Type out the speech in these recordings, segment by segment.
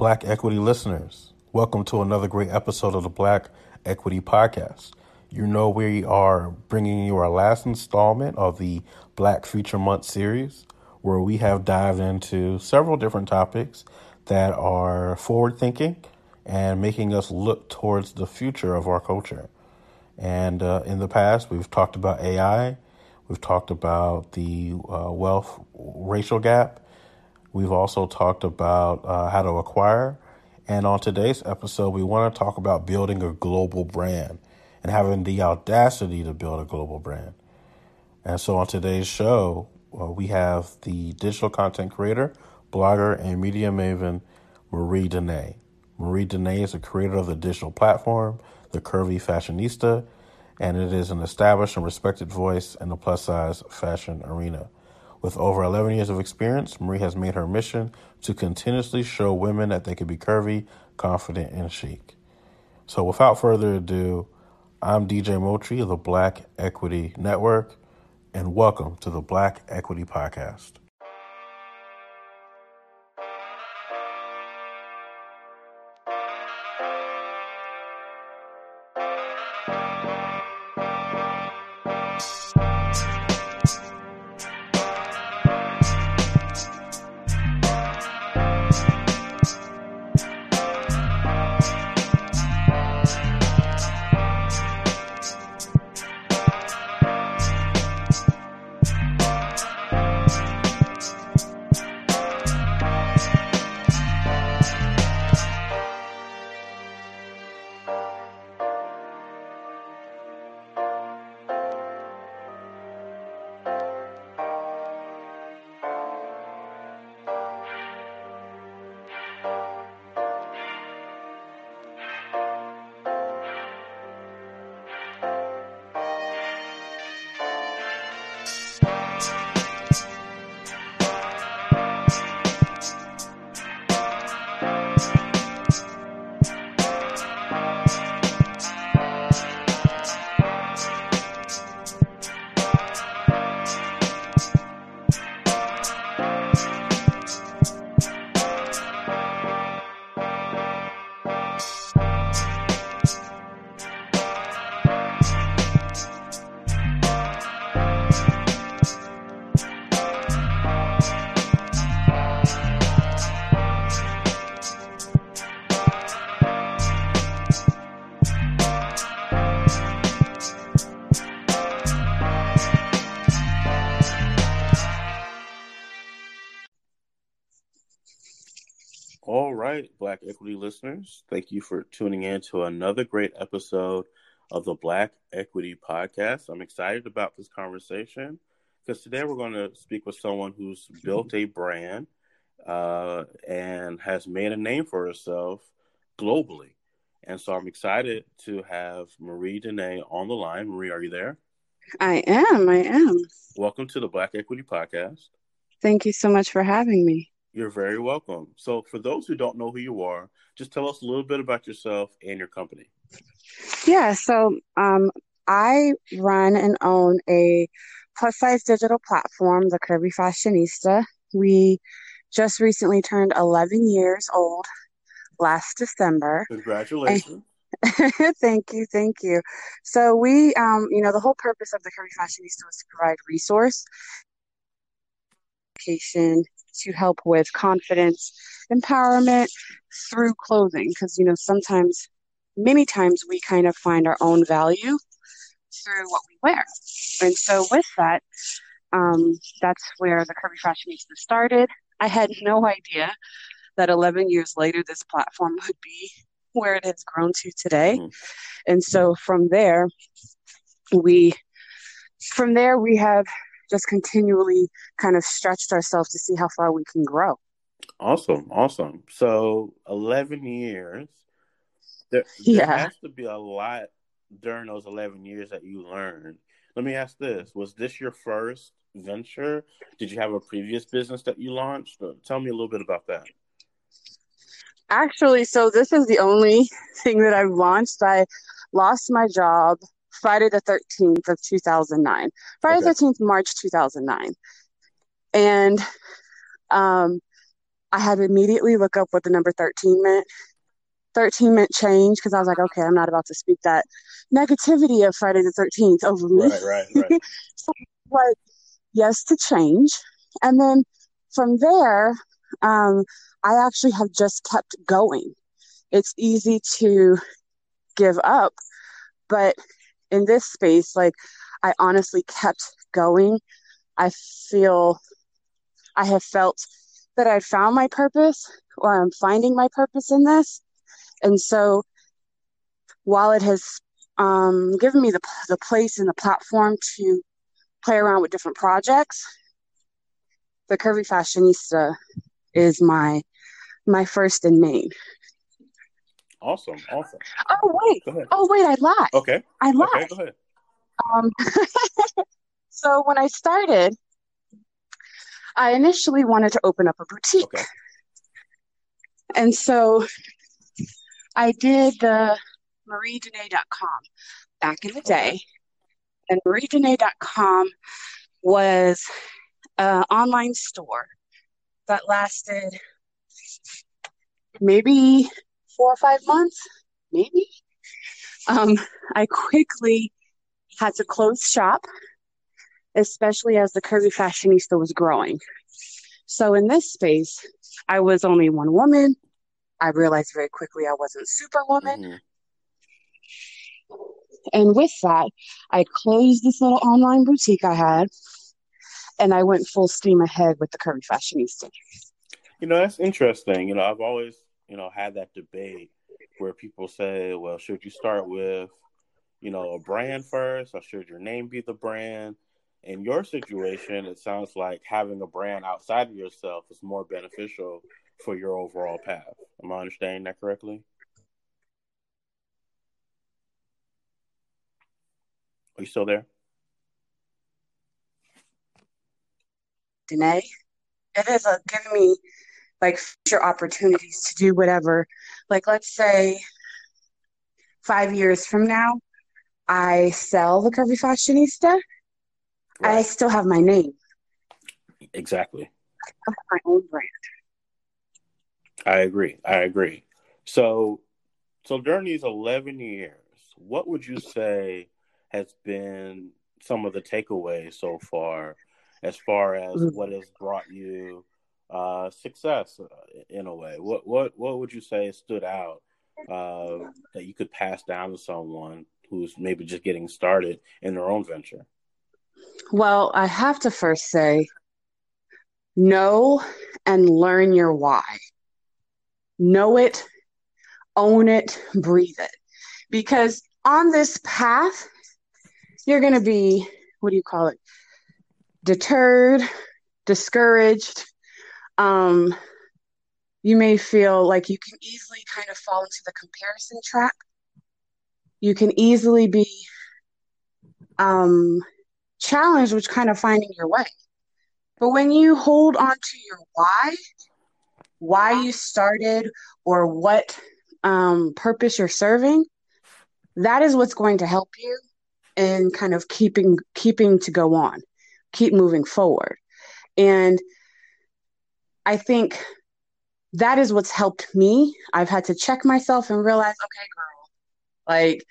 Black Equity listeners, welcome to another great episode of the Black Equity Podcast. You know, we are bringing you our last installment of the Black Future Month series, where we have dived into several different topics that are forward thinking and making us look towards the future of our culture. And uh, in the past, we've talked about AI, we've talked about the uh, wealth racial gap, We've also talked about uh, how to acquire. And on today's episode, we want to talk about building a global brand and having the audacity to build a global brand. And so on today's show, uh, we have the digital content creator, blogger, and media maven, Marie Denee. Marie Denee is the creator of the digital platform, The Curvy Fashionista, and it is an established and respected voice in the plus size fashion arena. With over 11 years of experience, Marie has made her mission to continuously show women that they can be curvy, confident, and chic. So, without further ado, I'm DJ Motri of the Black Equity Network, and welcome to the Black Equity Podcast. Right, Black Equity listeners, thank you for tuning in to another great episode of the Black Equity Podcast. I'm excited about this conversation because today we're going to speak with someone who's built a brand uh, and has made a name for herself globally. And so I'm excited to have Marie Denee on the line. Marie, are you there? I am. I am. Welcome to the Black Equity Podcast. Thank you so much for having me. You're very welcome. So, for those who don't know who you are, just tell us a little bit about yourself and your company. Yeah, so um, I run and own a plus size digital platform, The Curvy Fashionista. We just recently turned 11 years old last December. Congratulations. thank you, thank you. So we, um, you know, the whole purpose of the Curvy Fashionista was to provide resource, education, to help with confidence, empowerment through clothing. Because, you know, sometimes, many times, we kind of find our own value through what we wear. And so, with that, um, that's where the Curvy Fashionista started. I had no idea that 11 years later, this platform would be where it has grown to today. Mm-hmm. And so, from there, we from there we have just continually kind of stretched ourselves to see how far we can grow. Awesome, awesome. So eleven years. There, there yeah. has to be a lot during those eleven years that you learned. Let me ask this: Was this your first venture? Did you have a previous business that you launched? Uh, tell me a little bit about that. Actually, so this is the only thing that I've launched. I lost my job Friday the 13th of 2009. Friday okay. the 13th, March 2009. And um, I had to immediately look up what the number 13 meant. 13 meant change because I was like, okay, I'm not about to speak that negativity of Friday the 13th over me. Right, right, right. so, like, yes to change. And then from there, um, I actually have just kept going. It's easy to give up, but in this space, like, I honestly kept going. I feel I have felt that I found my purpose or I'm finding my purpose in this. And so while it has um, given me the, the place and the platform to play around with different projects, the Curvy Fashionista is my my first and main. Awesome, awesome. Oh wait, oh wait, I lied. Okay, I lied. Okay, go ahead. Um, so when I started, I initially wanted to open up a boutique. Okay. And so I did the mariedenee.com back in the day. And mariedenee.com was an online store that lasted maybe four or five months, maybe. Um, I quickly had to close shop especially as the curvy fashionista was growing. So in this space, I was only one woman. I realized very quickly I wasn't superwoman. Mm-hmm. And with that, I closed this little online boutique I had and I went full steam ahead with the curvy fashionista. You know, that's interesting. You know, I've always, you know, had that debate where people say, well, should you start with, you know, a brand first or should your name be the brand? in your situation, it sounds like having a brand outside of yourself is more beneficial for your overall path. Am I understanding that correctly? Are you still there? Danae, it is a giving me like future opportunities to do whatever. Like, let's say five years from now, I sell the Curvy Fashionista Right. I still have my name. Exactly. I have my own brand. I agree. I agree. So, so during these eleven years, what would you say has been some of the takeaways so far, as far as mm-hmm. what has brought you uh, success uh, in a way? What what what would you say stood out uh, that you could pass down to someone who's maybe just getting started in their own venture? Well, I have to first say know and learn your why. Know it, own it, breathe it. Because on this path, you're going to be, what do you call it? Deterred, discouraged. Um, you may feel like you can easily kind of fall into the comparison trap. You can easily be um, challenge was kind of finding your way. But when you hold on to your why, why you started or what um, purpose you're serving, that is what's going to help you in kind of keeping keeping to go on, keep moving forward. And I think that is what's helped me. I've had to check myself and realize, okay, girl, like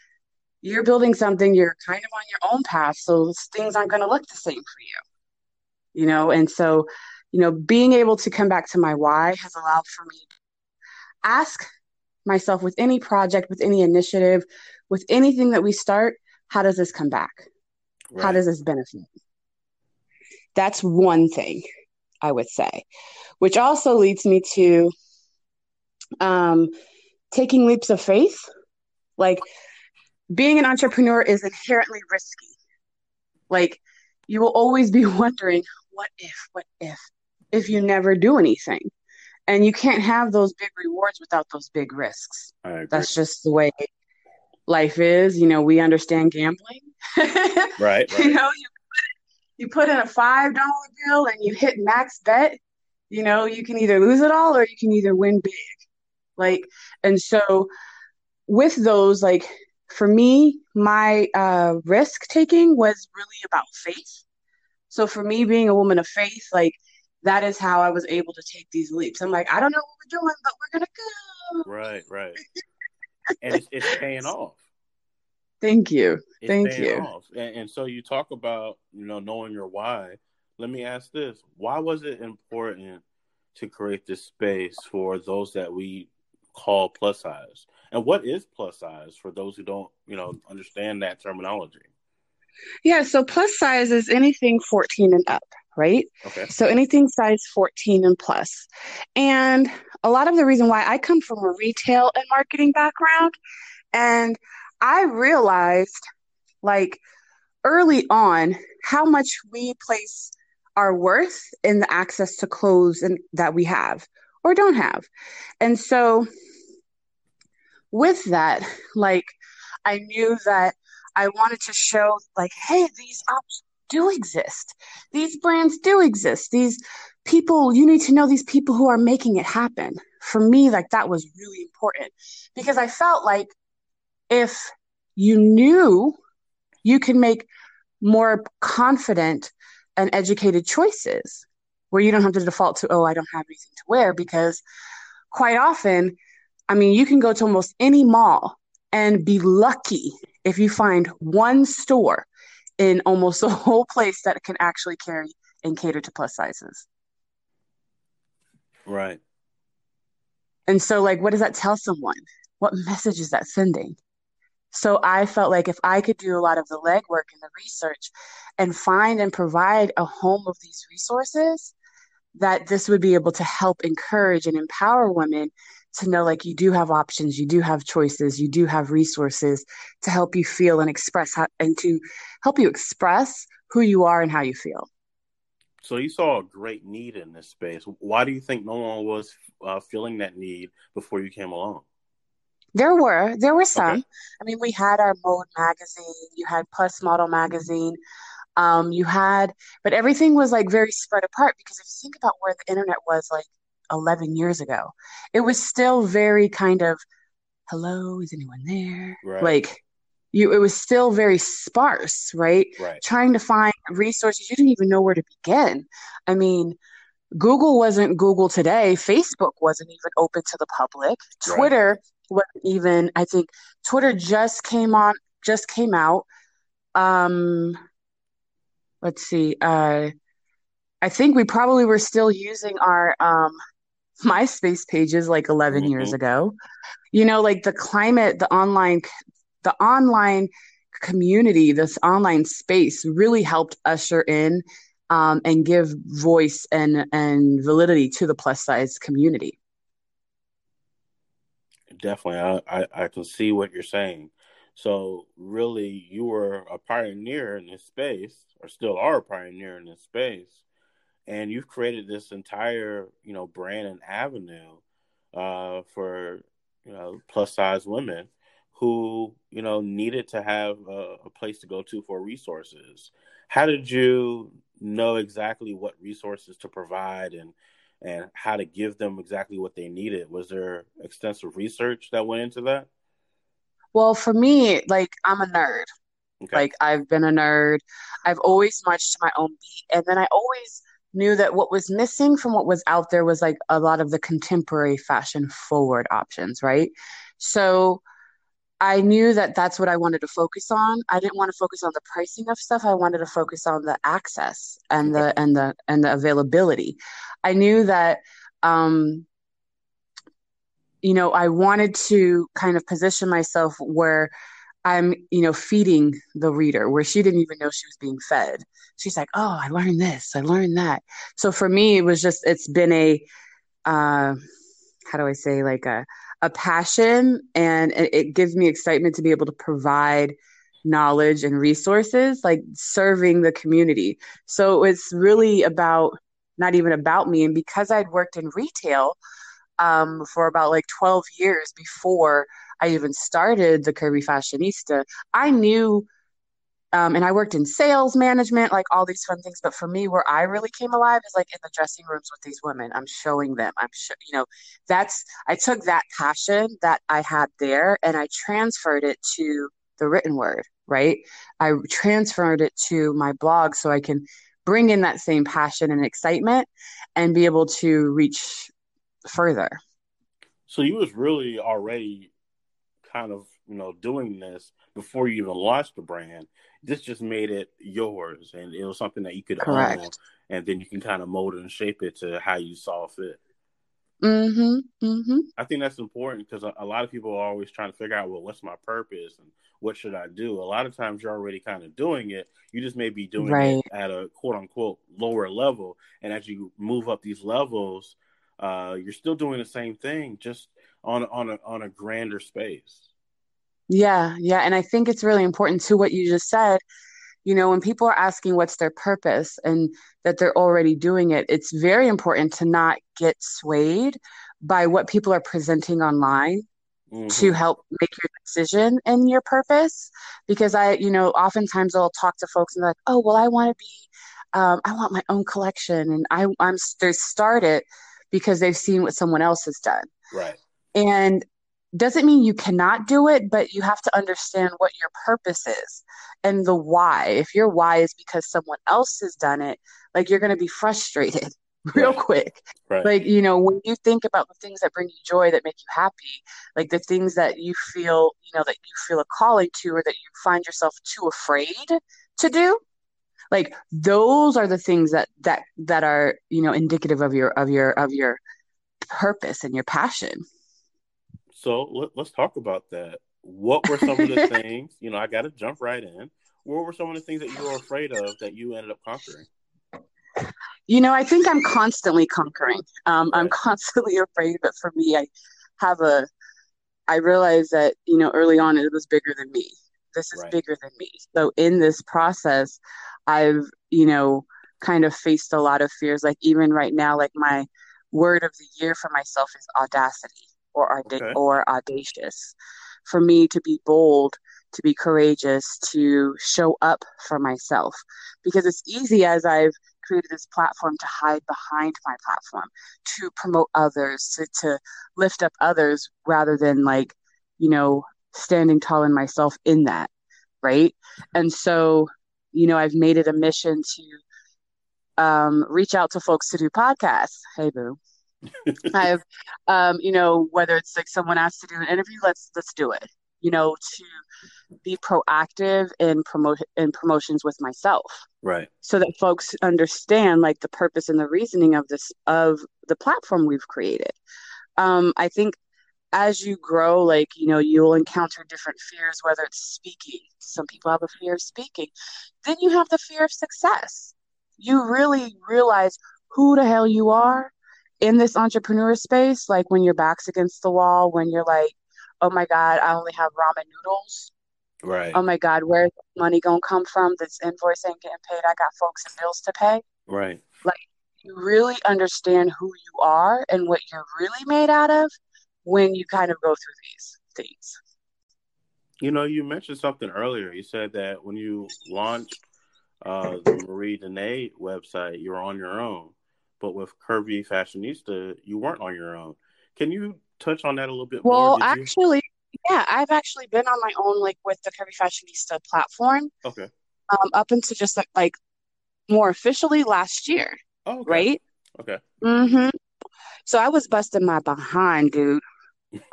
you're building something, you're kind of on your own path. So things aren't going to look the same for you, you know? And so, you know, being able to come back to my why has allowed for me to ask myself with any project, with any initiative, with anything that we start, how does this come back? Right. How does this benefit? That's one thing I would say, which also leads me to um, taking leaps of faith. Like, being an entrepreneur is inherently risky. Like you will always be wondering, what if, what if, if you never do anything. And you can't have those big rewards without those big risks. That's just the way life is. You know, we understand gambling. right, right. You know, you you put in a five dollar bill and you hit max bet. You know, you can either lose it all or you can either win big. Like, and so with those, like for me, my uh, risk taking was really about faith. So for me, being a woman of faith, like that is how I was able to take these leaps. I'm like, I don't know what we're doing, but we're gonna go. Right, right. and it's, it's paying off. Thank you. It's Thank you. And, and so you talk about, you know, knowing your why. Let me ask this. Why was it important to create this space for those that we call plus size? And what is plus size for those who don't, you know, understand that terminology? Yeah, so plus size is anything 14 and up, right? Okay. So anything size 14 and plus. And a lot of the reason why I come from a retail and marketing background, and I realized like early on how much we place our worth in the access to clothes and that we have or don't have. And so with that, like I knew that I wanted to show like, hey, these options do exist. These brands do exist. These people, you need to know these people who are making it happen. For me, like that was really important because I felt like if you knew you can make more confident and educated choices where you don't have to default to, oh, I don't have anything to wear because quite often, I mean, you can go to almost any mall and be lucky if you find one store in almost the whole place that can actually carry and cater to plus sizes. Right. And so, like, what does that tell someone? What message is that sending? So I felt like if I could do a lot of the legwork and the research and find and provide a home of these resources, that this would be able to help encourage and empower women to know like you do have options, you do have choices, you do have resources to help you feel and express how, and to help you express who you are and how you feel. So you saw a great need in this space. Why do you think no one was uh, feeling that need before you came along? There were, there were some. Okay. I mean, we had our Mode magazine, you had Plus Model magazine, um, you had, but everything was like very spread apart because if you think about where the internet was like 11 years ago, it was still very kind of, hello, is anyone there? Right. Like, you, it was still very sparse, right? Right. Trying to find resources, you didn't even know where to begin. I mean, Google wasn't Google today. Facebook wasn't even open to the public. Twitter right wasn't even I think Twitter just came on just came out. Um let's see, uh I think we probably were still using our um MySpace pages like 11 mm-hmm. years ago. You know, like the climate, the online the online community, this online space really helped usher in um, and give voice and and validity to the plus size community definitely. I, I, I can see what you're saying. So really, you were a pioneer in this space, or still are a pioneer in this space, and you've created this entire, you know, brand and avenue uh, for you know plus size women who you know needed to have a, a place to go to for resources. How did you know exactly what resources to provide and and how to give them exactly what they needed. Was there extensive research that went into that? Well, for me, like I'm a nerd. Okay. Like I've been a nerd. I've always marched to my own beat. And then I always knew that what was missing from what was out there was like a lot of the contemporary fashion forward options, right? So I knew that that's what I wanted to focus on. I didn't want to focus on the pricing of stuff. I wanted to focus on the access and the and the and the availability. I knew that um you know, I wanted to kind of position myself where I'm, you know, feeding the reader where she didn't even know she was being fed. She's like, "Oh, I learned this. I learned that." So for me, it was just it's been a uh how do I say like a a passion and it gives me excitement to be able to provide knowledge and resources like serving the community. So it's really about not even about me and because i'd worked in retail um, for about like 12 years before i even started the curvy fashionista i knew um, and I worked in sales management, like all these fun things. But for me, where I really came alive is like in the dressing rooms with these women. I'm showing them. I'm, sh- you know, that's I took that passion that I had there and I transferred it to the written word. Right? I transferred it to my blog so I can bring in that same passion and excitement and be able to reach further. So you was really already kind of, you know, doing this before you even launched the brand. This just made it yours and it was something that you could Correct. own and then you can kind of mold and shape it to how you saw fit. Mm-hmm. Mm-hmm. I think that's important because a, a, lot of people are always trying to figure out, well, what's my purpose and what should I do? A lot of times you're already kind of doing it. You just may be doing right. it at a quote unquote lower level. And as you move up these levels, uh, you're still doing the same thing, just on on a on a grander space. Yeah, yeah, and I think it's really important to what you just said. You know when people are asking what's their purpose and that they're already doing it it's very important to not get swayed by what people are presenting online mm-hmm. to help make your decision and your purpose. Because i you know oftentimes i'll talk to folks and they're like oh well i want to be um, i want my own collection and i i'm they start it because they've seen what someone else has done. Right. And doesn't mean you cannot do it, but you have to understand what your purpose is and the why. If your why is because someone else has done it, like you're going to be frustrated real right. quick. Right. Like, you know, when you think about the things that bring you joy, that make you happy, like the things that you feel, you know, that you feel a calling to or that you find yourself too afraid to do, like those are the things that that that are, you know, indicative of your of your of your purpose and your passion. So let, us talk about that. What were some of the things, you know, I got to jump right in. What were some of the things that you were afraid of that you ended up conquering? You know, I think I'm constantly conquering. Um, I'm constantly afraid, but for me, I have a, I realized that, you know, early on it was bigger than me. This is right. bigger than me. So in this process, I've, you know, kind of faced a lot of fears. Like even right now, like my word of the year for myself is audacity or okay. or audacious. For me to be bold, to be courageous, to show up for myself, because it's easy as I've created this platform to hide behind my platform, to promote others, to to lift up others, rather than like you know standing tall in myself in that, right? And so you know I've made it a mission to um, reach out to folks to do podcasts. Hey, boo. I've, um, you know, whether it's like someone asks to do an interview, let's let's do it. You know, to be proactive in promote in promotions with myself, right? So that folks understand like the purpose and the reasoning of this of the platform we've created. Um, I think as you grow, like you know, you'll encounter different fears, whether it's speaking. Some people have a fear of speaking. Then you have the fear of success. You really realize who the hell you are in this entrepreneur space, like when your back's against the wall, when you're like, oh my God, I only have ramen noodles. Right. Oh my God, where's money gonna come from? This invoice ain't getting paid. I got folks and bills to pay. Right. Like you really understand who you are and what you're really made out of when you kind of go through these things. You know, you mentioned something earlier. You said that when you launched uh, the Marie Denee website, you were on your own but with Curvy Fashionista, you weren't on your own. Can you touch on that a little bit well, more? Well, actually, yeah, I've actually been on my own, like with the Curvy Fashionista platform. Okay. Um, up until just like, like more officially last year. Oh, okay. right. Okay. Mm-hmm. So I was busting my behind, dude.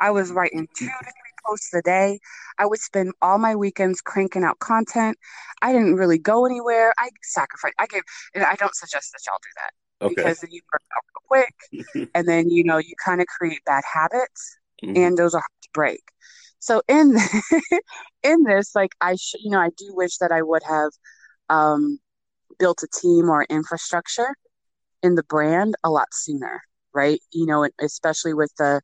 I was writing two to three posts a day. I would spend all my weekends cranking out content. I didn't really go anywhere. I sacrificed. I gave. I don't suggest that y'all do that okay. because then you burn out real quick, and then you know you kind of create bad habits, mm-hmm. and those are hard to break. So in in this, like I, sh- you know, I do wish that I would have um, built a team or infrastructure in the brand a lot sooner, right? You know, especially with the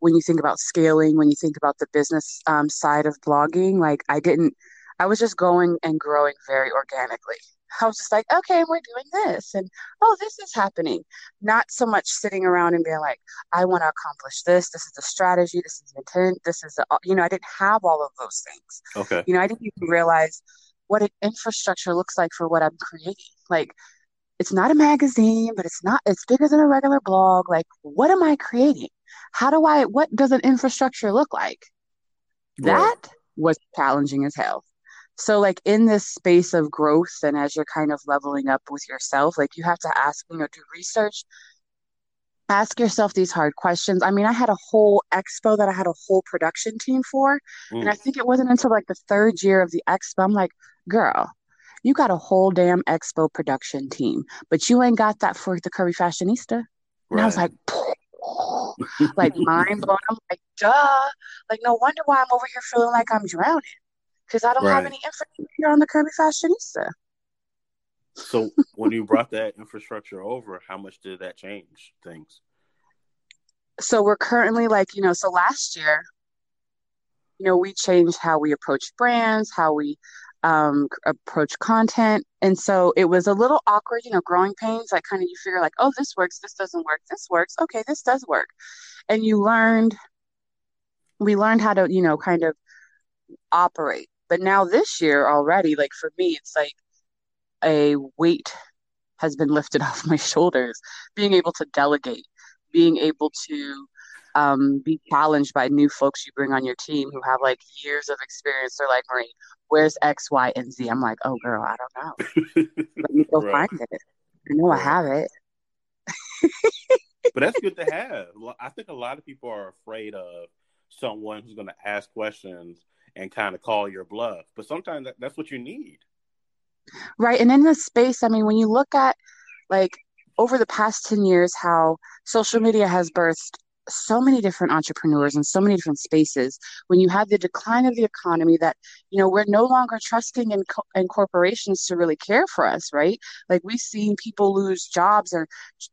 when you think about scaling, when you think about the business um, side of blogging, like I didn't, I was just going and growing very organically, I was just like, okay, we're doing this, and oh, this is happening. Not so much sitting around and being like, I want to accomplish this. This is the strategy. This is the intent. This is the, you know, I didn't have all of those things. Okay. You know, I didn't even realize what an infrastructure looks like for what I'm creating. Like, it's not a magazine, but it's not. It's bigger than a regular blog. Like, what am I creating? How do I? What does an infrastructure look like? That was challenging as hell so like in this space of growth and as you're kind of leveling up with yourself like you have to ask you know do research ask yourself these hard questions. I mean i had a whole expo that i had a whole production team for mm. and i think it wasn't until like the third year of the expo i'm like girl you got a whole damn expo production team but you ain't got that for the curvy fashionista. And i was like like mind blown i'm like duh. Like no wonder why i'm over here feeling like i'm drowning because I don't right. have any infrastructure on the Curvy Fashionista. So when you brought that infrastructure over, how much did that change things? So we're currently like, you know, so last year, you know, we changed how we approach brands, how we um, approach content. And so it was a little awkward, you know, growing pains, like kind of you figure like, oh, this works, this doesn't work, this works, okay, this does work. And you learned, we learned how to, you know, kind of operate. But now this year already, like for me, it's like a weight has been lifted off my shoulders. Being able to delegate, being able to um, be challenged by new folks you bring on your team who have like years of experience. They're like, Marie, where's X, Y, and Z? I'm like, oh, girl, I don't know. Let me go right. find it. I know right. I have it. but that's good to have. I think a lot of people are afraid of someone who's going to ask questions and kind of call your bluff. But sometimes that, that's what you need. Right. And in this space, I mean, when you look at like over the past 10 years, how social media has birthed so many different entrepreneurs in so many different spaces when you have the decline of the economy that you know we're no longer trusting in, co- in corporations to really care for us right like we've seen people lose jobs or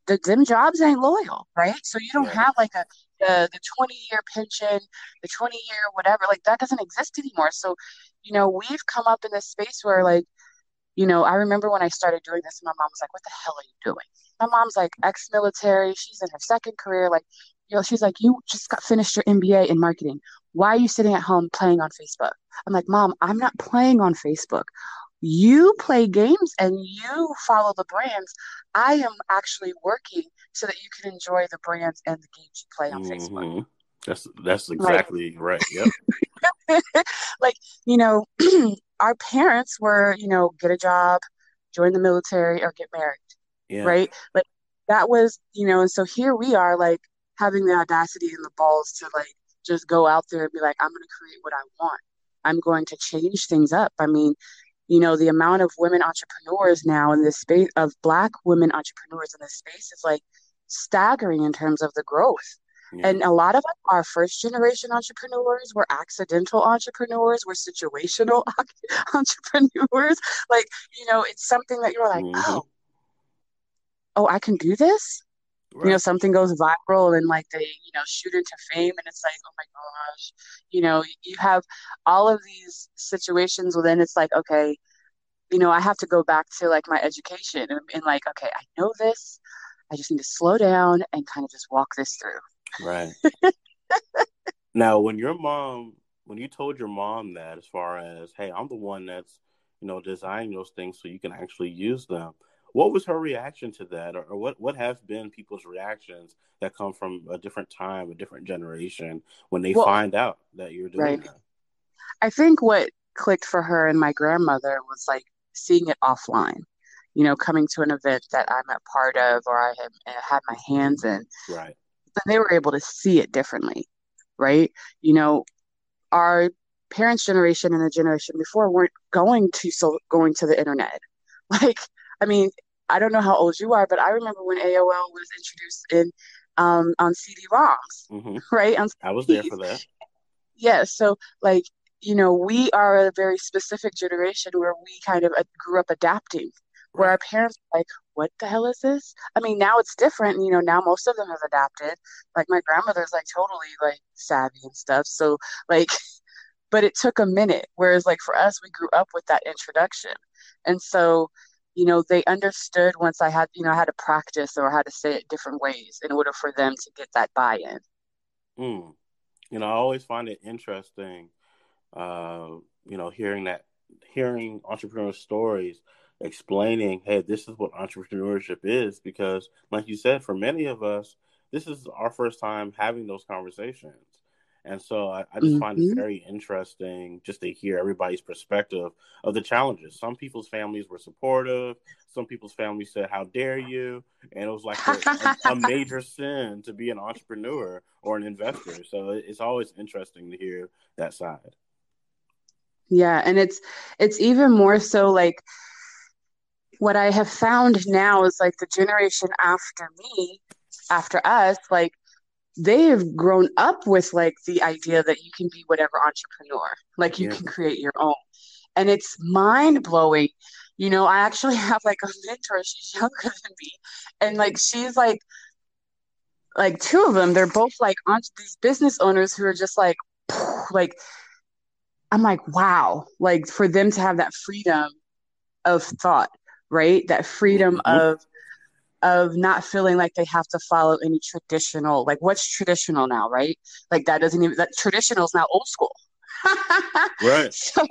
the, them jobs ain't loyal right so you don't have like a the the 20 year pension, the 20 year whatever, like that doesn't exist anymore. So, you know, we've come up in this space where like, you know, I remember when I started doing this, my mom was like, What the hell are you doing? My mom's like ex military, she's in her second career, like you know, she's like, You just got finished your MBA in marketing. Why are you sitting at home playing on Facebook? I'm like, Mom, I'm not playing on Facebook you play games and you follow the brands. I am actually working so that you can enjoy the brands and the games you play on mm-hmm. Facebook. That's that's exactly like, right. Yep. like, you know, our parents were, you know, get a job, join the military, or get married. Yeah. Right? Like that was, you know, and so here we are like having the audacity and the balls to like just go out there and be like, I'm gonna create what I want. I'm going to change things up. I mean, you know the amount of women entrepreneurs now in this space of black women entrepreneurs in this space is like staggering in terms of the growth yeah. and a lot of our first generation entrepreneurs were accidental entrepreneurs were situational entrepreneurs like you know it's something that you're like mm-hmm. oh oh i can do this Right. You know, something goes viral and like they, you know, shoot into fame and it's like, oh my gosh, you know, you have all of these situations within it's like, okay, you know, I have to go back to like my education and, and like, okay, I know this. I just need to slow down and kind of just walk this through. Right. now, when your mom, when you told your mom that, as far as, hey, I'm the one that's, you know, designing those things so you can actually use them what was her reaction to that, or, or, what what have been people's reactions that come from a different time, a different generation, when they well, find out that you're doing right. that? I think what clicked for her and my grandmother was like seeing it offline. You know, coming to an event that I'm a part of or I have had my hands in. Right. And they were able to see it differently, right? You know, our parents' generation and the generation before weren't going to so going to the internet. Like I mean, I don't know how old you are, but I remember when AOL was introduced in um, on CD-ROMs, mm-hmm. right? On I was there for that. Yeah, so like you know, we are a very specific generation where we kind of uh, grew up adapting. Where our parents were like, "What the hell is this?" I mean, now it's different. You know, now most of them have adapted. Like my grandmother's like totally like savvy and stuff. So like, but it took a minute. Whereas like for us, we grew up with that introduction, and so you know, they understood once I had, you know, I had to practice or how to say it different ways in order for them to get that buy in. Mm. You know, I always find it interesting, uh, you know, hearing that, hearing entrepreneur stories explaining, hey, this is what entrepreneurship is, because, like you said, for many of us, this is our first time having those conversations. And so I, I just mm-hmm. find it mm-hmm. very interesting just to hear everybody's perspective of the challenges. Some people's families were supportive. Some people's families said, "How dare you?" And it was like a, a, a major sin to be an entrepreneur or an investor. So it's always interesting to hear that side. Yeah, and it's it's even more so like what I have found now is like the generation after me, after us, like they have grown up with like the idea that you can be whatever entrepreneur, like you yeah. can create your own. And it's mind blowing. You know, I actually have like a mentor, she's younger than me. And like she's like like two of them, they're both like on these business owners who are just like like I'm like, wow, like for them to have that freedom of thought, right? That freedom mm-hmm. of of not feeling like they have to follow any traditional like what's traditional now right like that doesn't even that traditional is now old school right so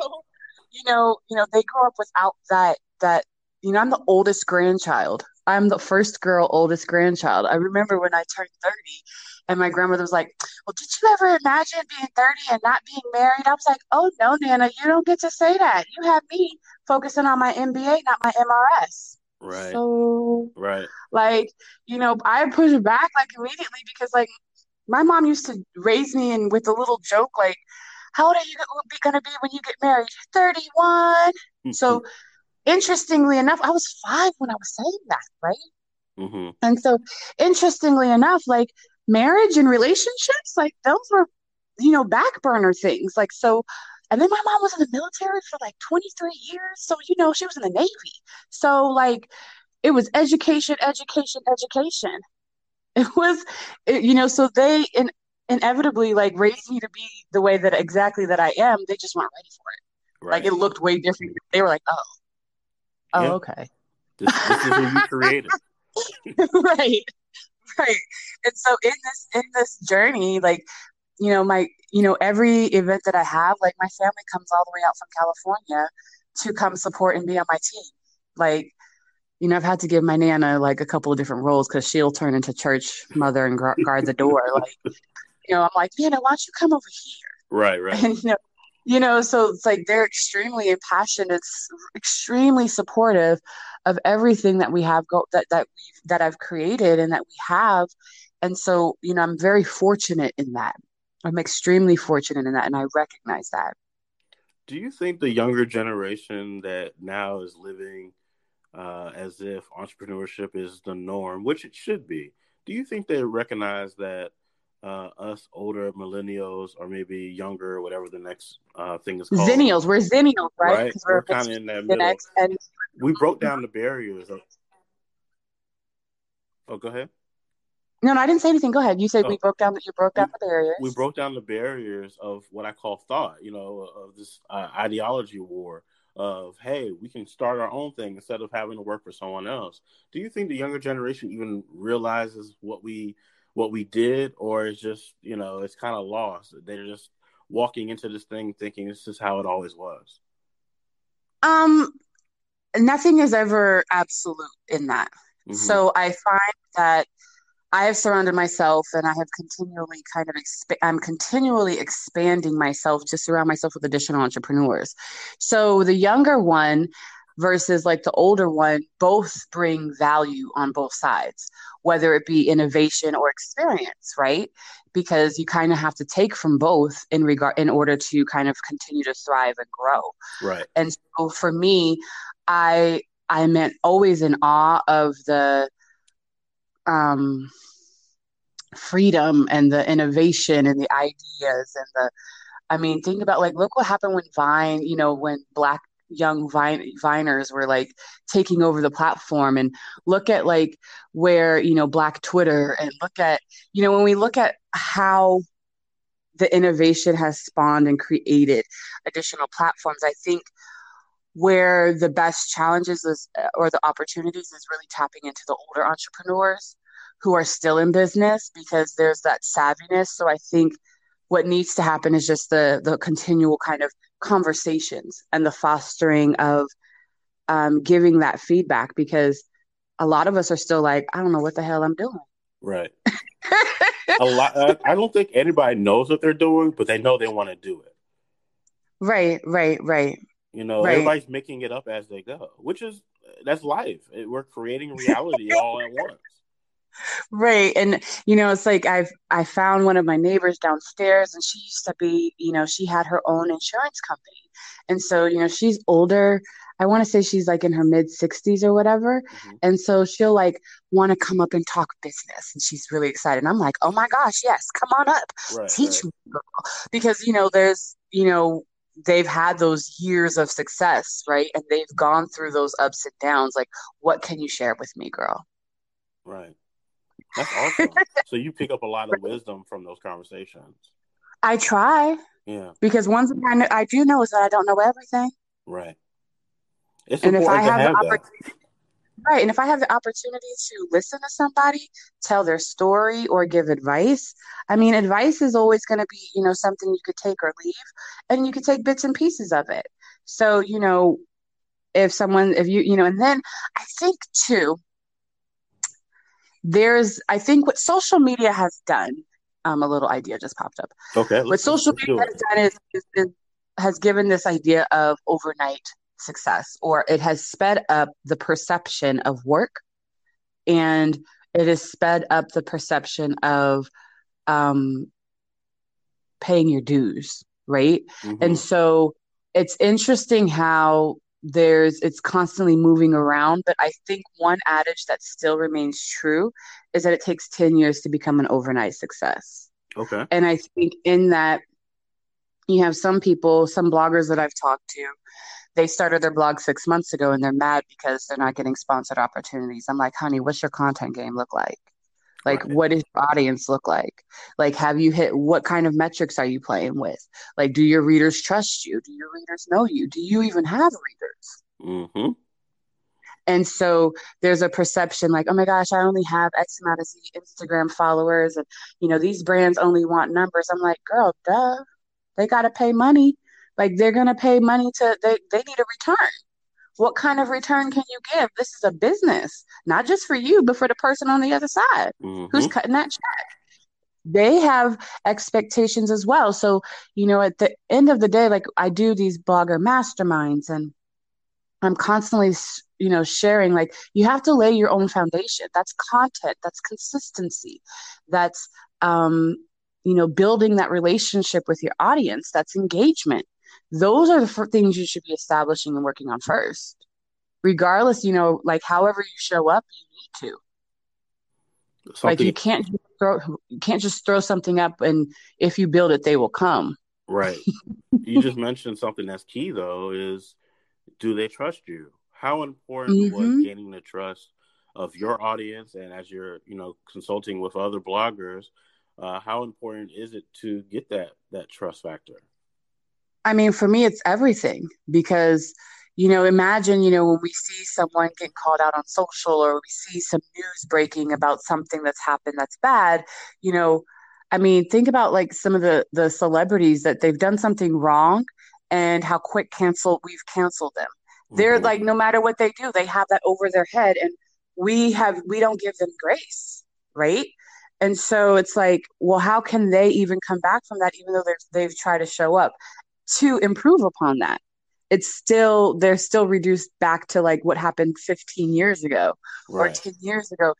you know you know they grow up without that that you know i'm the oldest grandchild i'm the first girl oldest grandchild i remember when i turned 30 and my grandmother was like well did you ever imagine being 30 and not being married i was like oh no nana you don't get to say that you have me focusing on my mba not my mrs Right. So right. Like, you know, I push back like immediately because like my mom used to raise me and with a little joke like, how old are you gonna be when you get married? 31. so interestingly enough, I was five when I was saying that, right? Mm-hmm. And so interestingly enough, like marriage and relationships, like those were, you know, back burner things. Like so and then my mom was in the military for like 23 years. So, you know, she was in the Navy. So, like, it was education, education, education. It was, it, you know, so they in, inevitably like raised me to be the way that exactly that I am. They just weren't ready for it. Right. Like, it looked way different. They were like, oh, oh, yeah. okay. This, this is who you created. right. Right. And so in this in this journey, like you know, my, you know, every event that I have, like my family comes all the way out from California to come support and be on my team. Like, you know, I've had to give my nana like a couple of different roles because she'll turn into church mother and guard the door. Like, you know, I'm like, Nana, why don't you come over here? Right, right. And you know, you know, so it's like they're extremely impassioned. It's extremely supportive of everything that we have go that that we that I've created and that we have. And so, you know, I'm very fortunate in that. I'm extremely fortunate in that, and I recognize that. Do you think the younger generation that now is living uh, as if entrepreneurship is the norm, which it should be, do you think they recognize that uh, us older millennials or maybe younger, whatever the next uh, thing is called? Zennials. We're zennials, right? right? We're, we're kind of in that middle. And- we broke down the barriers. Of... Oh, go ahead. No, no, I didn't say anything. Go ahead. You said oh, we broke down. You broke down we, the barriers. We broke down the barriers of what I call thought. You know, of this uh, ideology war of hey, we can start our own thing instead of having to work for someone else. Do you think the younger generation even realizes what we what we did, or it's just you know it's kind of lost? They're just walking into this thing thinking this is how it always was. Um, nothing is ever absolute in that. Mm-hmm. So I find that I have surrounded myself and I have continually kind of, exp- I'm continually expanding myself to surround myself with additional entrepreneurs. So the younger one versus like the older one both bring value on both sides, whether it be innovation or experience, right? Because you kind of have to take from both in regard in order to kind of continue to thrive and grow. Right. And so for me, I I'm always in awe of the um, freedom and the innovation and the ideas and the I mean, think about like look what happened when Vine, you know, when black young Vine Viners were like taking over the platform and look at like where, you know, black Twitter and look at, you know, when we look at how the innovation has spawned and created additional platforms, I think where the best challenges is uh, or the opportunities is really tapping into the older entrepreneurs who are still in business because there's that savviness. So I think what needs to happen is just the the continual kind of conversations and the fostering of um, giving that feedback because a lot of us are still like, I don't know what the hell I'm doing. Right. a lot. Uh, I don't think anybody knows what they're doing, but they know they want to do it. Right, right, right. You know, right. everybody's making it up as they go, which is that's life. We're creating reality all at once. Right. And you know, it's like I've I found one of my neighbors downstairs and she used to be, you know, she had her own insurance company. And so, you know, she's older. I want to say she's like in her mid 60s or whatever. Mm-hmm. And so she'll like want to come up and talk business and she's really excited. And I'm like, "Oh my gosh, yes, come on up. Right, Teach right. me." Girl. Because, you know, there's, you know, they've had those years of success, right? And they've gone through those ups and downs. Like, what can you share with me, girl? Right. That's awesome. so you pick up a lot of wisdom from those conversations. I try. Yeah. Because one thing I, know, I do know is that I don't know everything. Right. It's and if I have, have that. Right. And if I have the opportunity to listen to somebody, tell their story, or give advice, I mean, advice is always going to be, you know, something you could take or leave, and you could take bits and pieces of it. So, you know, if someone, if you, you know, and then I think too, there's i think what social media has done um, a little idea just popped up. Okay what social media has done is, is, is, has given this idea of overnight success or it has sped up the perception of work and it has sped up the perception of um, paying your dues right? Mm-hmm. and so it's interesting how there's it's constantly moving around but i think one adage that still remains true is that it takes 10 years to become an overnight success. Okay. And i think in that you have some people some bloggers that i've talked to they started their blog six months ago and they're mad because they're not getting sponsored opportunities. I'm like honey what's your content game look like like, right. what does your audience look like? Like, have you hit what kind of metrics are you playing with? Like, do your readers trust you? Do your readers know you? Do you even have readers? Mm-hmm. And so there's a perception like, oh my gosh, I only have X amount of Instagram followers, and you know these brands only want numbers. I'm like, girl, duh, they got to pay money. Like they're gonna pay money to they they need a return. What kind of return can you give? This is a business, not just for you, but for the person on the other side mm-hmm. who's cutting that check. They have expectations as well. So, you know, at the end of the day, like I do these blogger masterminds and I'm constantly, you know, sharing like you have to lay your own foundation. That's content, that's consistency, that's, um, you know, building that relationship with your audience, that's engagement those are the things you should be establishing and working on first. Regardless you know like however you show up you need to. Something. like you can't throw you can't just throw something up and if you build it they will come. Right. You just mentioned something that's key though is do they trust you? How important mm-hmm. was gaining the trust of your audience and as you're you know consulting with other bloggers uh, how important is it to get that that trust factor I mean, for me, it's everything because, you know, imagine, you know, when we see someone get called out on social or we see some news breaking about something that's happened that's bad, you know, I mean, think about like some of the the celebrities that they've done something wrong and how quick cancel we've canceled them. Mm-hmm. They're like, no matter what they do, they have that over their head, and we have we don't give them grace, right? And so it's like, well, how can they even come back from that, even though they've tried to show up? To improve upon that. It's still they're still reduced back to like what happened 15 years ago right. or 10 years ago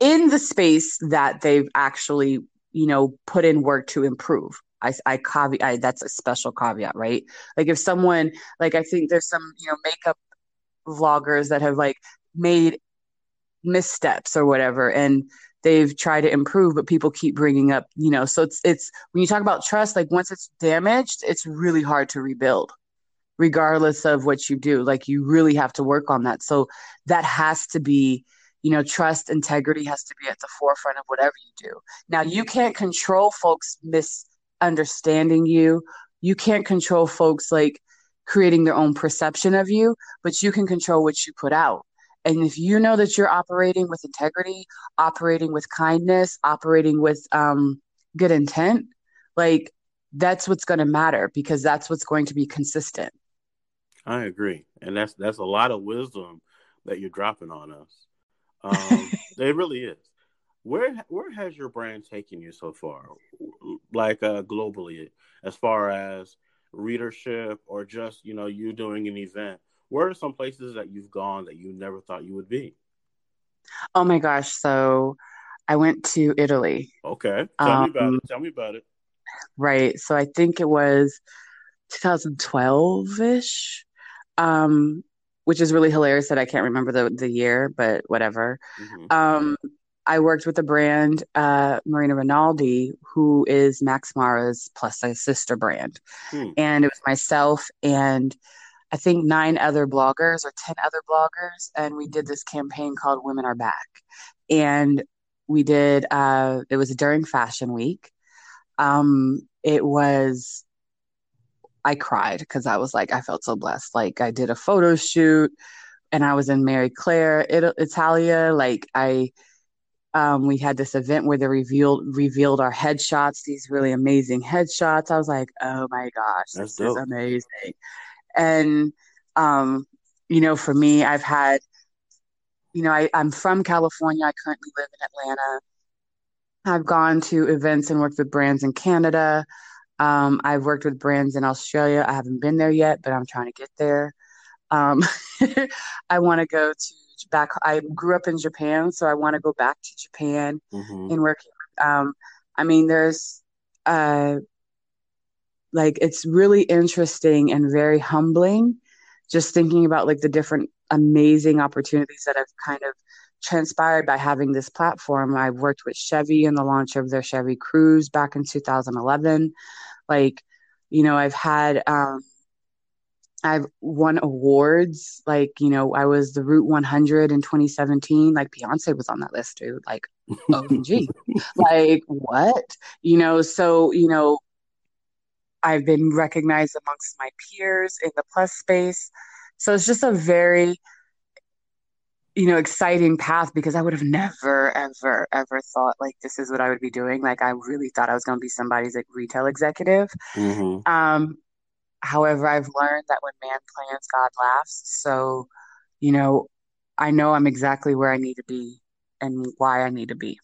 in the space that they've actually you know put in work to improve. I, I caveat I, that's a special caveat right? Like if someone like i think there's some you know makeup vloggers that have like made missteps or whatever and they've tried to improve but people keep bringing up you know so it's it's when you talk about trust like once it's damaged it's really hard to rebuild regardless of what you do. Like you really have to work on that. So that has to be you know trust integrity has to be at the forefront of whatever you do. Now you can't control folks misunderstanding you. You can't control folks like creating their own perception of you but you can control what you put out and if you know that you're operating with integrity, operating with kindness, operating with um, good intent, like that's what's going to matter because that's what's going to be consistent. I agree, and that's that's a lot of wisdom that you're dropping on us. Um, it really is. where where has your brand taken you so far, like uh, globally, as far as readership or just you know you doing an event? Where are some places that you've gone that you never thought you would be? Oh my gosh! So I went to Italy. Okay, tell um, me about it. Um, tell me about it. Right. So I think it was 2012 ish. Um, which is really hilarious that I can't remember the the year, but whatever. Mm-hmm. Um, I worked with a brand, uh, Marina Rinaldi, who is Max Mara's plus size sister brand. Hmm. And it was myself and I think nine other bloggers or 10 other bloggers. And we did this campaign called Women Are Back. And we did, uh, it was during Fashion Week. Um, it was, I cried because I was like, I felt so blessed. Like, I did a photo shoot and I was in Marie Claire, Italia. Like, I, um, we had this event where they revealed revealed our headshots, these really amazing headshots. I was like, oh my gosh, That's this dope. is amazing. And um, you know, for me, I've had, you know, I, I'm from California. I currently live in Atlanta. I've gone to events and worked with brands in Canada. Um, I've worked with brands in Australia. I haven't been there yet, but I'm trying to get there. Um, I want to go to back. I grew up in Japan, so I want to go back to Japan mm-hmm. and work. Um, I mean, there's uh, like it's really interesting and very humbling, just thinking about like the different amazing opportunities that have kind of transpired by having this platform. I've worked with Chevy in the launch of their Chevy Cruze back in 2011. Like, you know, I've had um, I've won awards. Like, you know, I was the Root 100 in 2017. Like, Beyonce was on that list, dude. Like, oh OMG. like, what? You know, so, you know, I've been recognized amongst my peers in the plus space. So it's just a very, you know, exciting path because I would have never, ever, ever thought like this is what I would be doing. Like, I really thought I was going to be somebody's like retail executive. Mm-hmm. Um, However, I've learned that when man plans, God laughs. So, you know, I know I'm exactly where I need to be and why I need to be.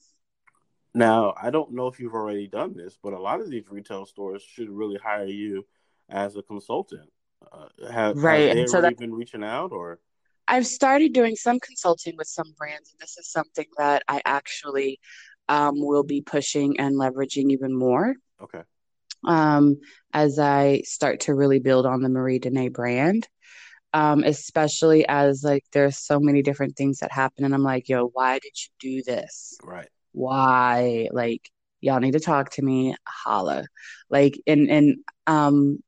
Now, I don't know if you've already done this, but a lot of these retail stores should really hire you as a consultant. Uh, have, right. have they so already that, been reaching out or? I've started doing some consulting with some brands, and this is something that I actually um, will be pushing and leveraging even more. Okay um, as I start to really build on the Marie Denee brand. Um, especially as like there's so many different things that happen, and I'm like, yo, why did you do this? Right. Why? Like, y'all need to talk to me. Holla. Like, and and um,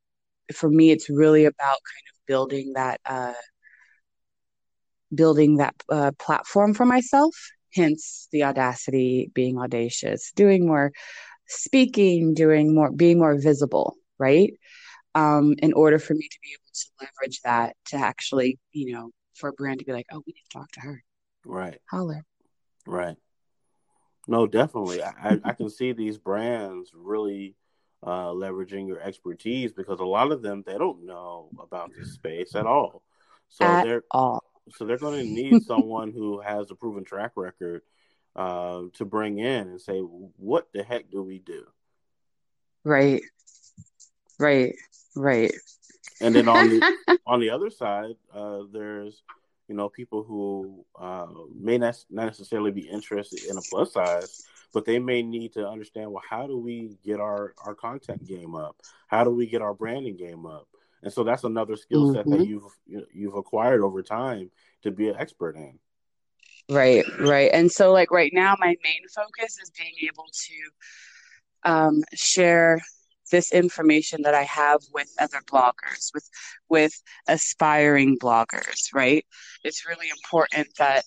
for me, it's really about kind of building that uh, building that uh, platform for myself. Hence the audacity, being audacious, doing more speaking, doing more, being more visible, right? Um, in order for me to be able to leverage that to actually, you know, for a brand to be like, oh, we need to talk to her. Right. Holler. Right. No, definitely. I, I can see these brands really uh, leveraging your expertise because a lot of them they don't know about this space at all. So at they're all. So they're going to need someone who has a proven track record uh, to bring in and say, what the heck do we do? Right, right, right. And then on the on the other side, uh, there's you know people who uh, may not not necessarily be interested in a plus size, but they may need to understand well, how do we get our our content game up? How do we get our branding game up? And so that's another skill set mm-hmm. that you've you've acquired over time to be an expert in. Right, right. And so, like, right now, my main focus is being able to um, share this information that I have with other bloggers, with with aspiring bloggers, right? It's really important that,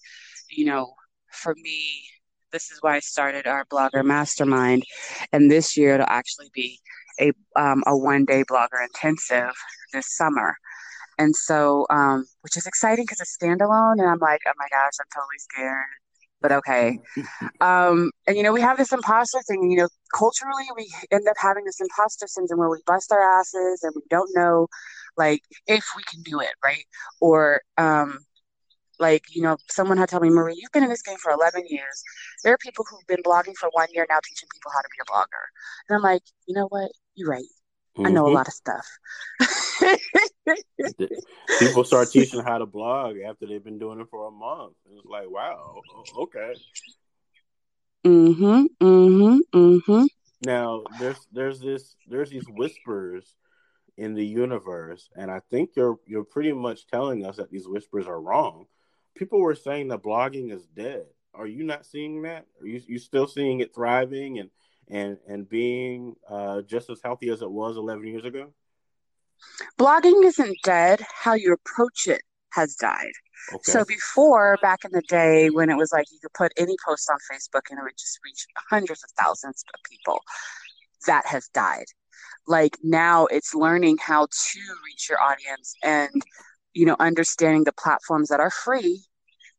you know, for me, this is why I started our blogger mastermind, and this year it'll actually be a um, a one day blogger intensive this summer. And so, um, which is exciting because it's standalone. And I'm like, oh my gosh, I'm totally scared. But okay. Um, and, you know, we have this imposter thing. You know, culturally, we end up having this imposter syndrome where we bust our asses and we don't know, like, if we can do it, right? Or, um, Like, you know, someone had told me, Marie, you've been in this game for 11 years. There are people who've been blogging for one year now teaching people how to be a blogger. And I'm like, you know what? You're right. Mm-hmm. I know a mm-hmm. lot of stuff. people start teaching how to blog after they've been doing it for a month. It's like, wow, okay. Mm-hmm. Mm-hmm. Mm-hmm. Now there's there's this there's these whispers in the universe, and I think you're you're pretty much telling us that these whispers are wrong. People were saying that blogging is dead. Are you not seeing that? Are you you still seeing it thriving and and and being uh, just as healthy as it was 11 years ago? Blogging isn't dead. How you approach it has died. Okay. So before, back in the day, when it was like you could put any post on Facebook and it would just reach hundreds of thousands of people, that has died. Like now, it's learning how to reach your audience and you know understanding the platforms that are free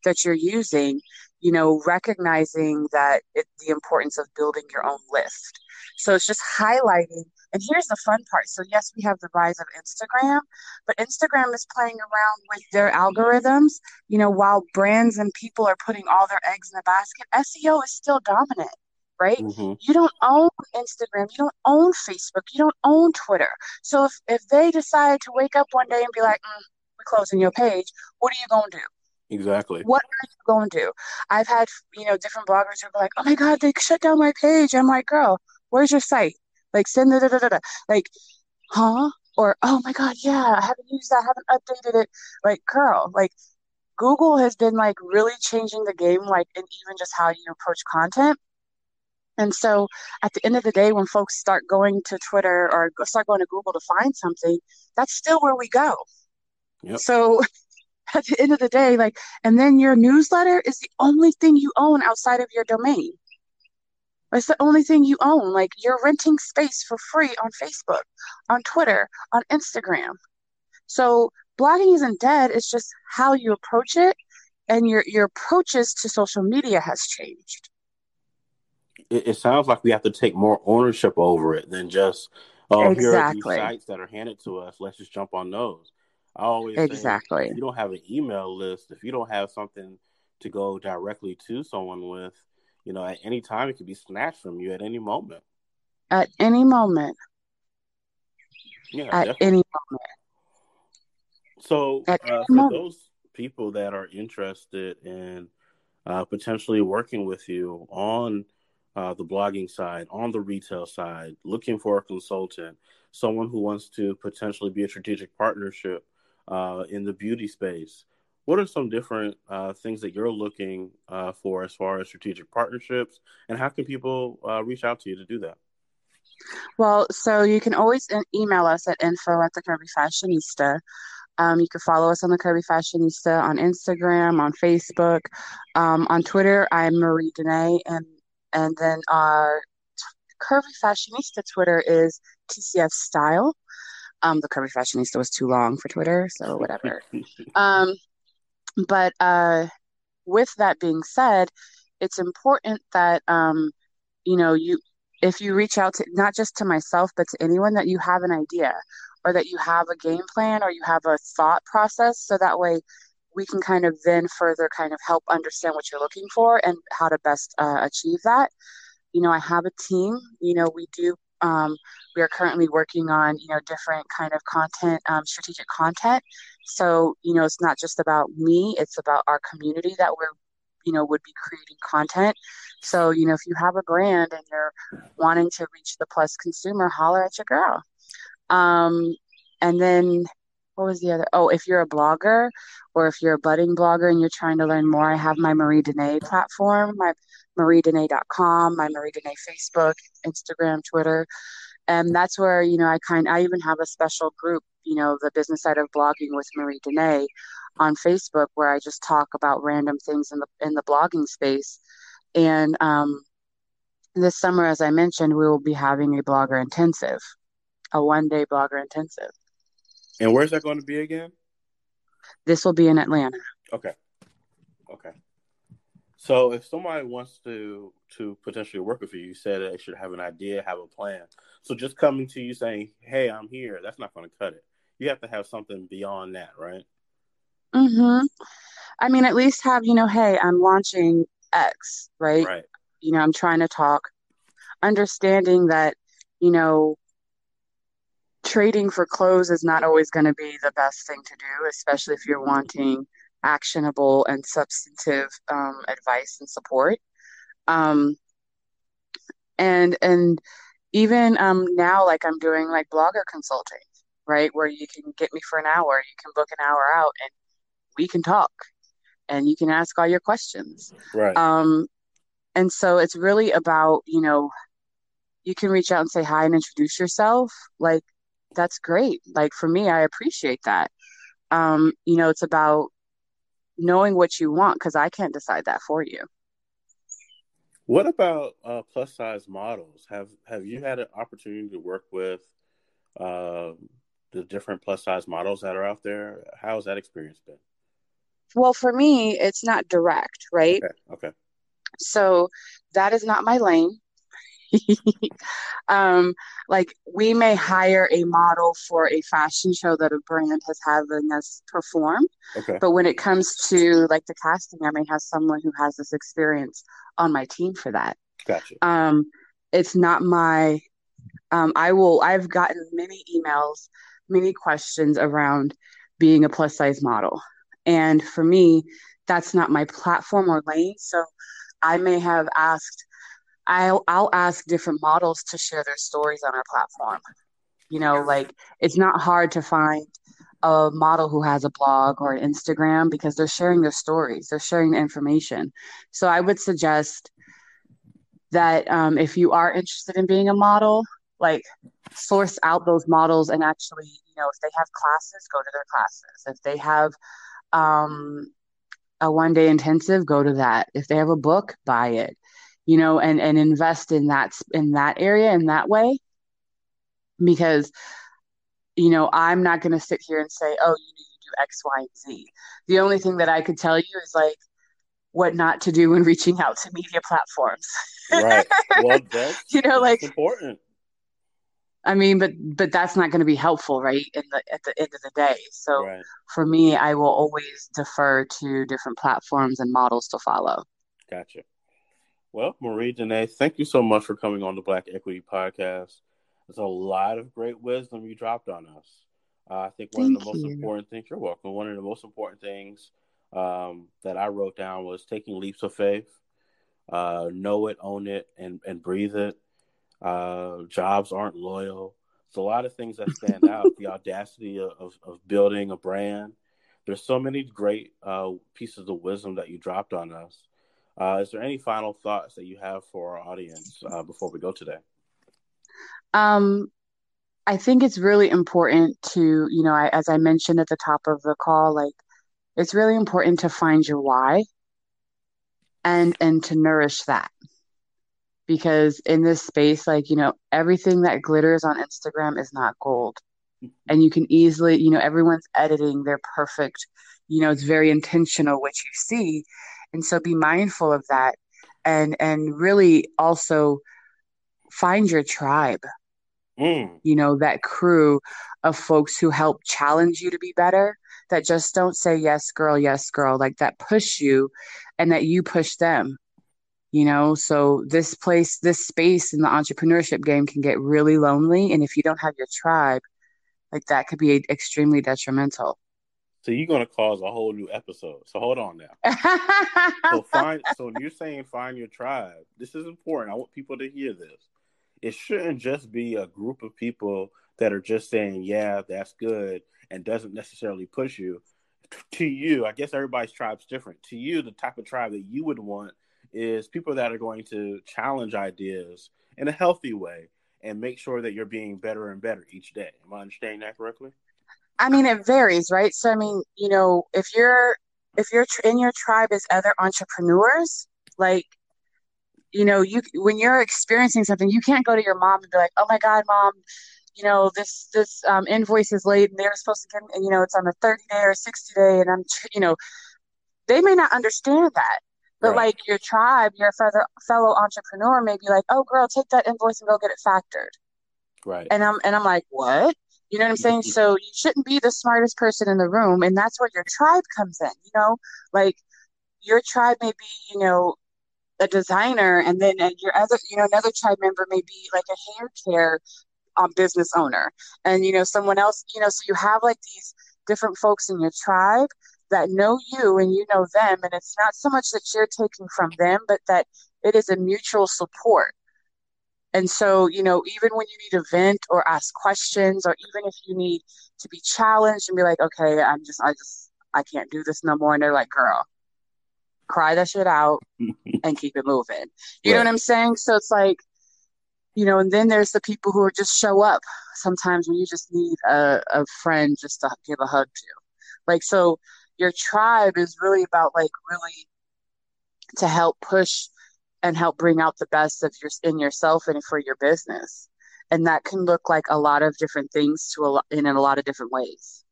that you're using you know, recognizing that it, the importance of building your own list. So it's just highlighting. And here's the fun part. So yes, we have the rise of Instagram, but Instagram is playing around with their algorithms. You know, while brands and people are putting all their eggs in the basket, SEO is still dominant right? Mm-hmm. You don't own Instagram, you don't own Facebook, you don't own Twitter. So if, if they decide to wake up one day and be like, mm, we're closing your page, what are you going to do? Exactly. What are you going to do? I've had, you know, different bloggers who are like, oh my God, they shut down my page. I'm like, girl, where's your site? Like, send it, da, da, da, Like, huh? Or, oh my God, yeah, I haven't used that, I haven't updated it. Like, girl, like, Google has been like really changing the game, like, and even just how you approach content. And so at the end of the day, when folks start going to Twitter or start going to Google to find something, that's still where we go. Yep. So at the end of the day, like, and then your newsletter is the only thing you own outside of your domain. It's the only thing you own. Like, you're renting space for free on Facebook, on Twitter, on Instagram. So, blogging isn't dead. It's just how you approach it, and your your approaches to social media has changed. It, it sounds like we have to take more ownership over it than just, oh, exactly. here are these sites that are handed to us. Let's just jump on those. I always exactly. If you don't have an email list, if you don't have something to go directly to someone with, you know, at any time it could be snatched from you at any moment. At any moment. Yeah, at definitely. any moment. So, uh, for moment. those people that are interested in uh, potentially working with you on uh, the blogging side, on the retail side, looking for a consultant, someone who wants to potentially be a strategic partnership uh, in the beauty space. What are some different uh, things that you're looking uh, for as far as strategic partnerships, and how can people uh, reach out to you to do that? Well, so you can always email us at info at the Curvy Fashionista. Um, you can follow us on the Curvy Fashionista on Instagram, on Facebook, um, on Twitter. I'm Marie Denee, and and then our Curvy Fashionista Twitter is TCF Style. Um, the Curvy Fashionista was too long for Twitter, so whatever. um, but uh, with that being said, it's important that um, you know you if you reach out to not just to myself but to anyone that you have an idea or that you have a game plan or you have a thought process so that way we can kind of then further kind of help understand what you're looking for and how to best uh, achieve that you know i have a team you know we do um, we are currently working on you know different kind of content um, strategic content. So you know it's not just about me it's about our community that we're you know would be creating content. So you know if you have a brand and you're wanting to reach the plus consumer holler at your girl. Um, and then what was the other oh if you're a blogger or if you're a budding blogger and you're trying to learn more i have my marie denee platform my mariedenee.com my marie denee facebook instagram twitter and that's where you know i kind i even have a special group you know the business side of blogging with marie denee on facebook where i just talk about random things in the in the blogging space and um, this summer as i mentioned we will be having a blogger intensive a one day blogger intensive and where's that going to be again? This will be in Atlanta. Okay. Okay. So if somebody wants to to potentially work with you, you said they should have an idea, have a plan. So just coming to you saying, "Hey, I'm here," that's not going to cut it. You have to have something beyond that, right? Mm-hmm. I mean, at least have, you know, hey, I'm launching X, right? Right. You know, I'm trying to talk, understanding that, you know, trading for clothes is not always going to be the best thing to do, especially if you're wanting actionable and substantive um, advice and support. Um, and and even um, now, like I'm doing like blogger consulting, right, where you can get me for an hour, you can book an hour out, and we can talk, and you can ask all your questions. Right. Um, and so it's really about you know you can reach out and say hi and introduce yourself like that's great like for me i appreciate that um you know it's about knowing what you want because i can't decide that for you. What about uh, plus size models? Have have you had an opportunity to work with uh, the different plus size models that are out there? How's that experience been? Well for me it's not direct right? Okay okay. So that is not my lane um, like we may hire a model for a fashion show that a brand has having us perform. Okay. But when it comes to like the casting, I may have someone who has this experience on my team for that. Gotcha. Um, it's not my. Um, I will. I've gotten many emails, many questions around being a plus size model, and for me, that's not my platform or lane. So, I may have asked I'll I'll ask different models to share their stories on our platform. You know, like it's not hard to find a model who has a blog or an Instagram because they're sharing their stories, they're sharing the information. So I would suggest that um, if you are interested in being a model, like source out those models and actually, you know, if they have classes, go to their classes. If they have um, a one day intensive, go to that. If they have a book, buy it you know, and and invest in that in that area in that way, because you know I'm not going to sit here and say, oh, you need to do X, Y, and Z. The only thing that I could tell you is like what not to do when reaching out to media platforms. right. Well, that's you know, like important. I mean, but but that's not going to be helpful, right? In the at the end of the day. So right. for me, I will always defer to different platforms and models to follow. Gotcha. Well, Marie Janae, thank you so much for coming on the Black Equity Podcast. There's a lot of great wisdom you dropped on us. Uh, I think one thank of the most you. important things, you're welcome, one of the most important things um, that I wrote down was taking leaps of faith. Uh, know it, own it, and, and breathe it. Uh, jobs aren't loyal. It's a lot of things that stand out. The audacity of, of building a brand. There's so many great uh, pieces of wisdom that you dropped on us. Uh, is there any final thoughts that you have for our audience uh, before we go today? Um, I think it's really important to, you know, I, as I mentioned at the top of the call, like it's really important to find your why and and to nourish that. Because in this space, like, you know, everything that glitters on Instagram is not gold. And you can easily, you know, everyone's editing their perfect, you know, it's very intentional what you see and so be mindful of that and and really also find your tribe. Mm. you know that crew of folks who help challenge you to be better that just don't say yes girl yes girl like that push you and that you push them you know? So this place this space in the entrepreneurship game can get really lonely. And if you don't have your tribe like that could be extremely detrimental so you're gonna cause a whole new episode. So hold on now. so find. So you're saying find your tribe. This is important. I want people to hear this. It shouldn't just be a group of people that are just saying, "Yeah, that's good," and doesn't necessarily push you. To you, I guess everybody's tribe's different. To you, the type of tribe that you would want is people that are going to challenge ideas in a healthy way and make sure that you're being better and better each day. Am I understanding that correctly? I mean, it varies, right? So, I mean, you know, if you're if you're in your tribe is other entrepreneurs, like, you know, you when you're experiencing something, you can't go to your mom and be like, "Oh my God, mom, you know, this this um, invoice is late, and they're supposed to get, and you know, it's on a 30 day or 60 day, and I'm, you know, they may not understand that." But right. like your tribe, your fellow fellow entrepreneur may be like, "Oh, girl, take that invoice and go get it factored." Right. And I'm and I'm like, "What?" You know what I'm saying? So you shouldn't be the smartest person in the room. And that's where your tribe comes in, you know? Like your tribe may be, you know, a designer and then and your other, you know, another tribe member may be like a hair care um, business owner. And, you know, someone else, you know, so you have like these different folks in your tribe that know you and you know them. And it's not so much that you're taking from them, but that it is a mutual support. And so, you know, even when you need to vent or ask questions, or even if you need to be challenged and be like, okay, I'm just, I just, I can't do this no more. And they're like, girl, cry that shit out and keep it moving. You right. know what I'm saying? So it's like, you know, and then there's the people who are just show up sometimes when you just need a, a friend just to give a hug to. Like, so your tribe is really about like really to help push and help bring out the best of your in yourself and for your business. And that can look like a lot of different things to a lot in a lot of different ways.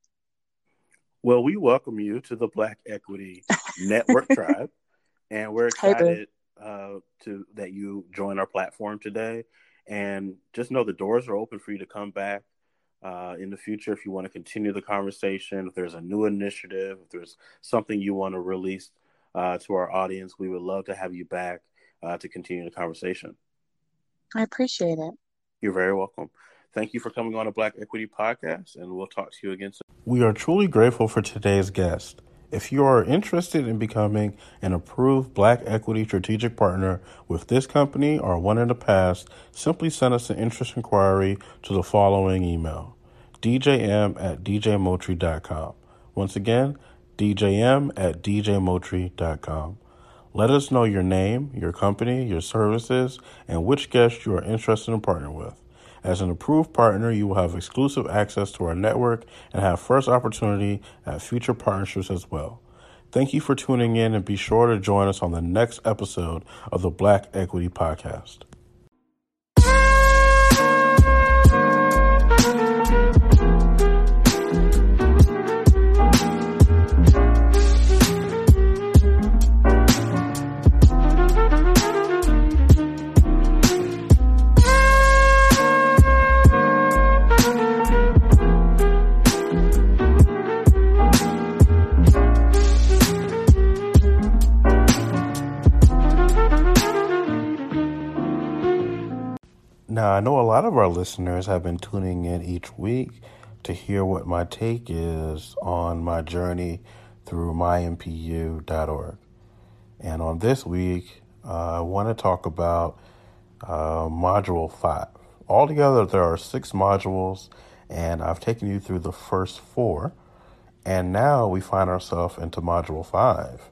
Well we welcome you to the black equity network tribe and we're excited hey, uh, to that you join our platform today. And just know the doors are open for you to come back uh, in the future if you want to continue the conversation. If there's a new initiative if there's something you want to release uh, to our audience we would love to have you back uh, to continue the conversation. I appreciate it. You're very welcome. Thank you for coming on a Black Equity Podcast, and we'll talk to you again soon. We are truly grateful for today's guest. If you are interested in becoming an approved Black Equity Strategic Partner with this company or one in the past, simply send us an interest inquiry to the following email djm at djmoultrie.com. Once again, djm at djmoultrie.com. Let us know your name, your company, your services, and which guest you are interested in partnering with. As an approved partner, you will have exclusive access to our network and have first opportunity at future partnerships as well. Thank you for tuning in and be sure to join us on the next episode of the Black Equity Podcast. Now, I know a lot of our listeners have been tuning in each week to hear what my take is on my journey through mympu.org. And on this week, uh, I want to talk about uh, Module 5. Altogether, there are six modules, and I've taken you through the first four. And now we find ourselves into Module 5,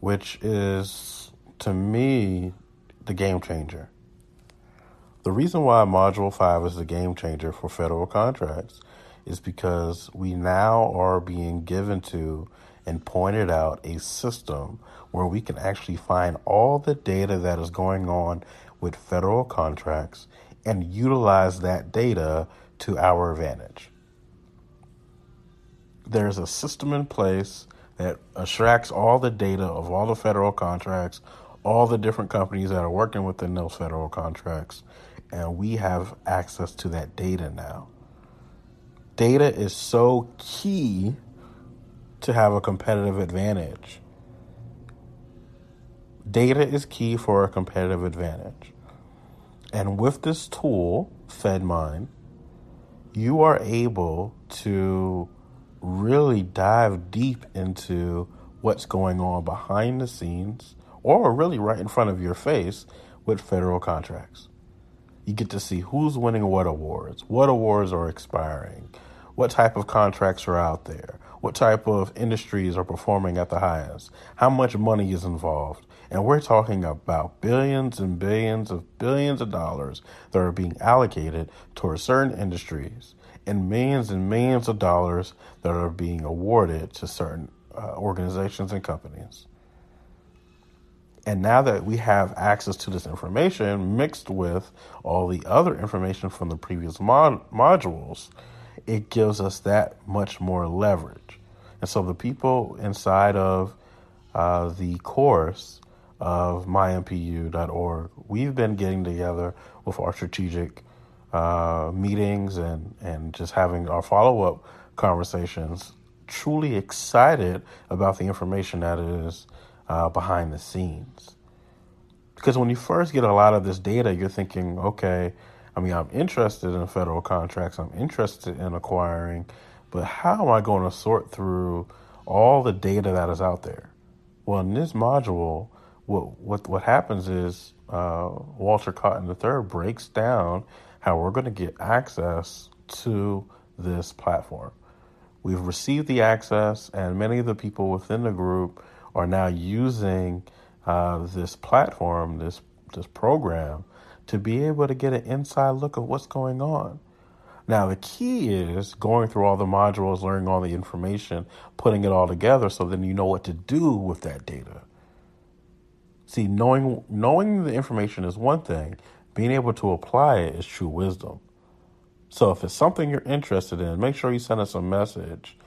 which is, to me, the game changer. The reason why Module 5 is a game changer for federal contracts is because we now are being given to and pointed out a system where we can actually find all the data that is going on with federal contracts and utilize that data to our advantage. There's a system in place that extracts all the data of all the federal contracts, all the different companies that are working within those federal contracts, and we have access to that data now. Data is so key to have a competitive advantage. Data is key for a competitive advantage. And with this tool, FedMine, you are able to really dive deep into what's going on behind the scenes or really right in front of your face with federal contracts. You get to see who's winning what awards, what awards are expiring, what type of contracts are out there, what type of industries are performing at the highest, how much money is involved. And we're talking about billions and billions of billions of dollars that are being allocated towards certain industries and millions and millions of dollars that are being awarded to certain uh, organizations and companies. And now that we have access to this information mixed with all the other information from the previous mod- modules, it gives us that much more leverage. And so the people inside of uh, the course of mympu.org, we've been getting together with our strategic uh, meetings and, and just having our follow up conversations, truly excited about the information that is uh, behind the scenes. Because when you first get a lot of this data, you're thinking, okay, I mean, I'm interested in federal contracts, I'm interested in acquiring, but how am I going to sort through all the data that is out there? Well, in this module, what what what happens is uh, Walter Cotton III breaks down how we're going to get access to this platform. We've received the access, and many of the people within the group are now using uh, this platform, this this program, to be able to get an inside look of what's going on. Now, the key is going through all the modules, learning all the information, putting it all together so then you know what to do with that data. See, knowing knowing the information is one thing, being able to apply it is true wisdom. So if it's something you're interested in, make sure you send us a message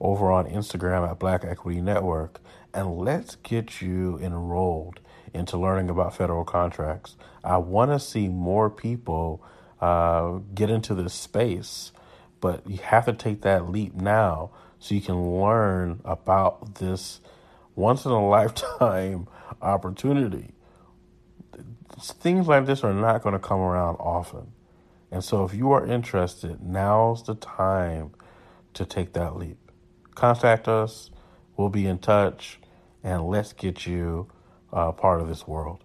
over on Instagram at Black Equity Network and let's get you enrolled into learning about federal contracts. I want to see more people uh, get into this space, but you have to take that leap now so you can learn about this once in a lifetime opportunity. Things like this are not going to come around often. And so, if you are interested, now's the time to take that leap. Contact us, we'll be in touch, and let's get you uh, part of this world.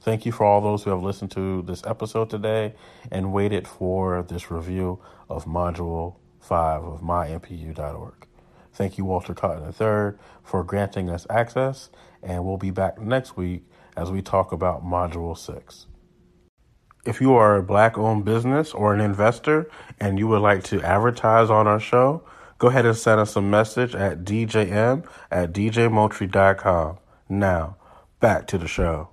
Thank you for all those who have listened to this episode today and waited for this review of Module 5 of mympu.org. Thank you, Walter Cotton III, for granting us access, and we'll be back next week as we talk about Module 6. If you are a black owned business or an investor and you would like to advertise on our show, go ahead and send us a message at djm at djmoultrie.com. Now, back to the show.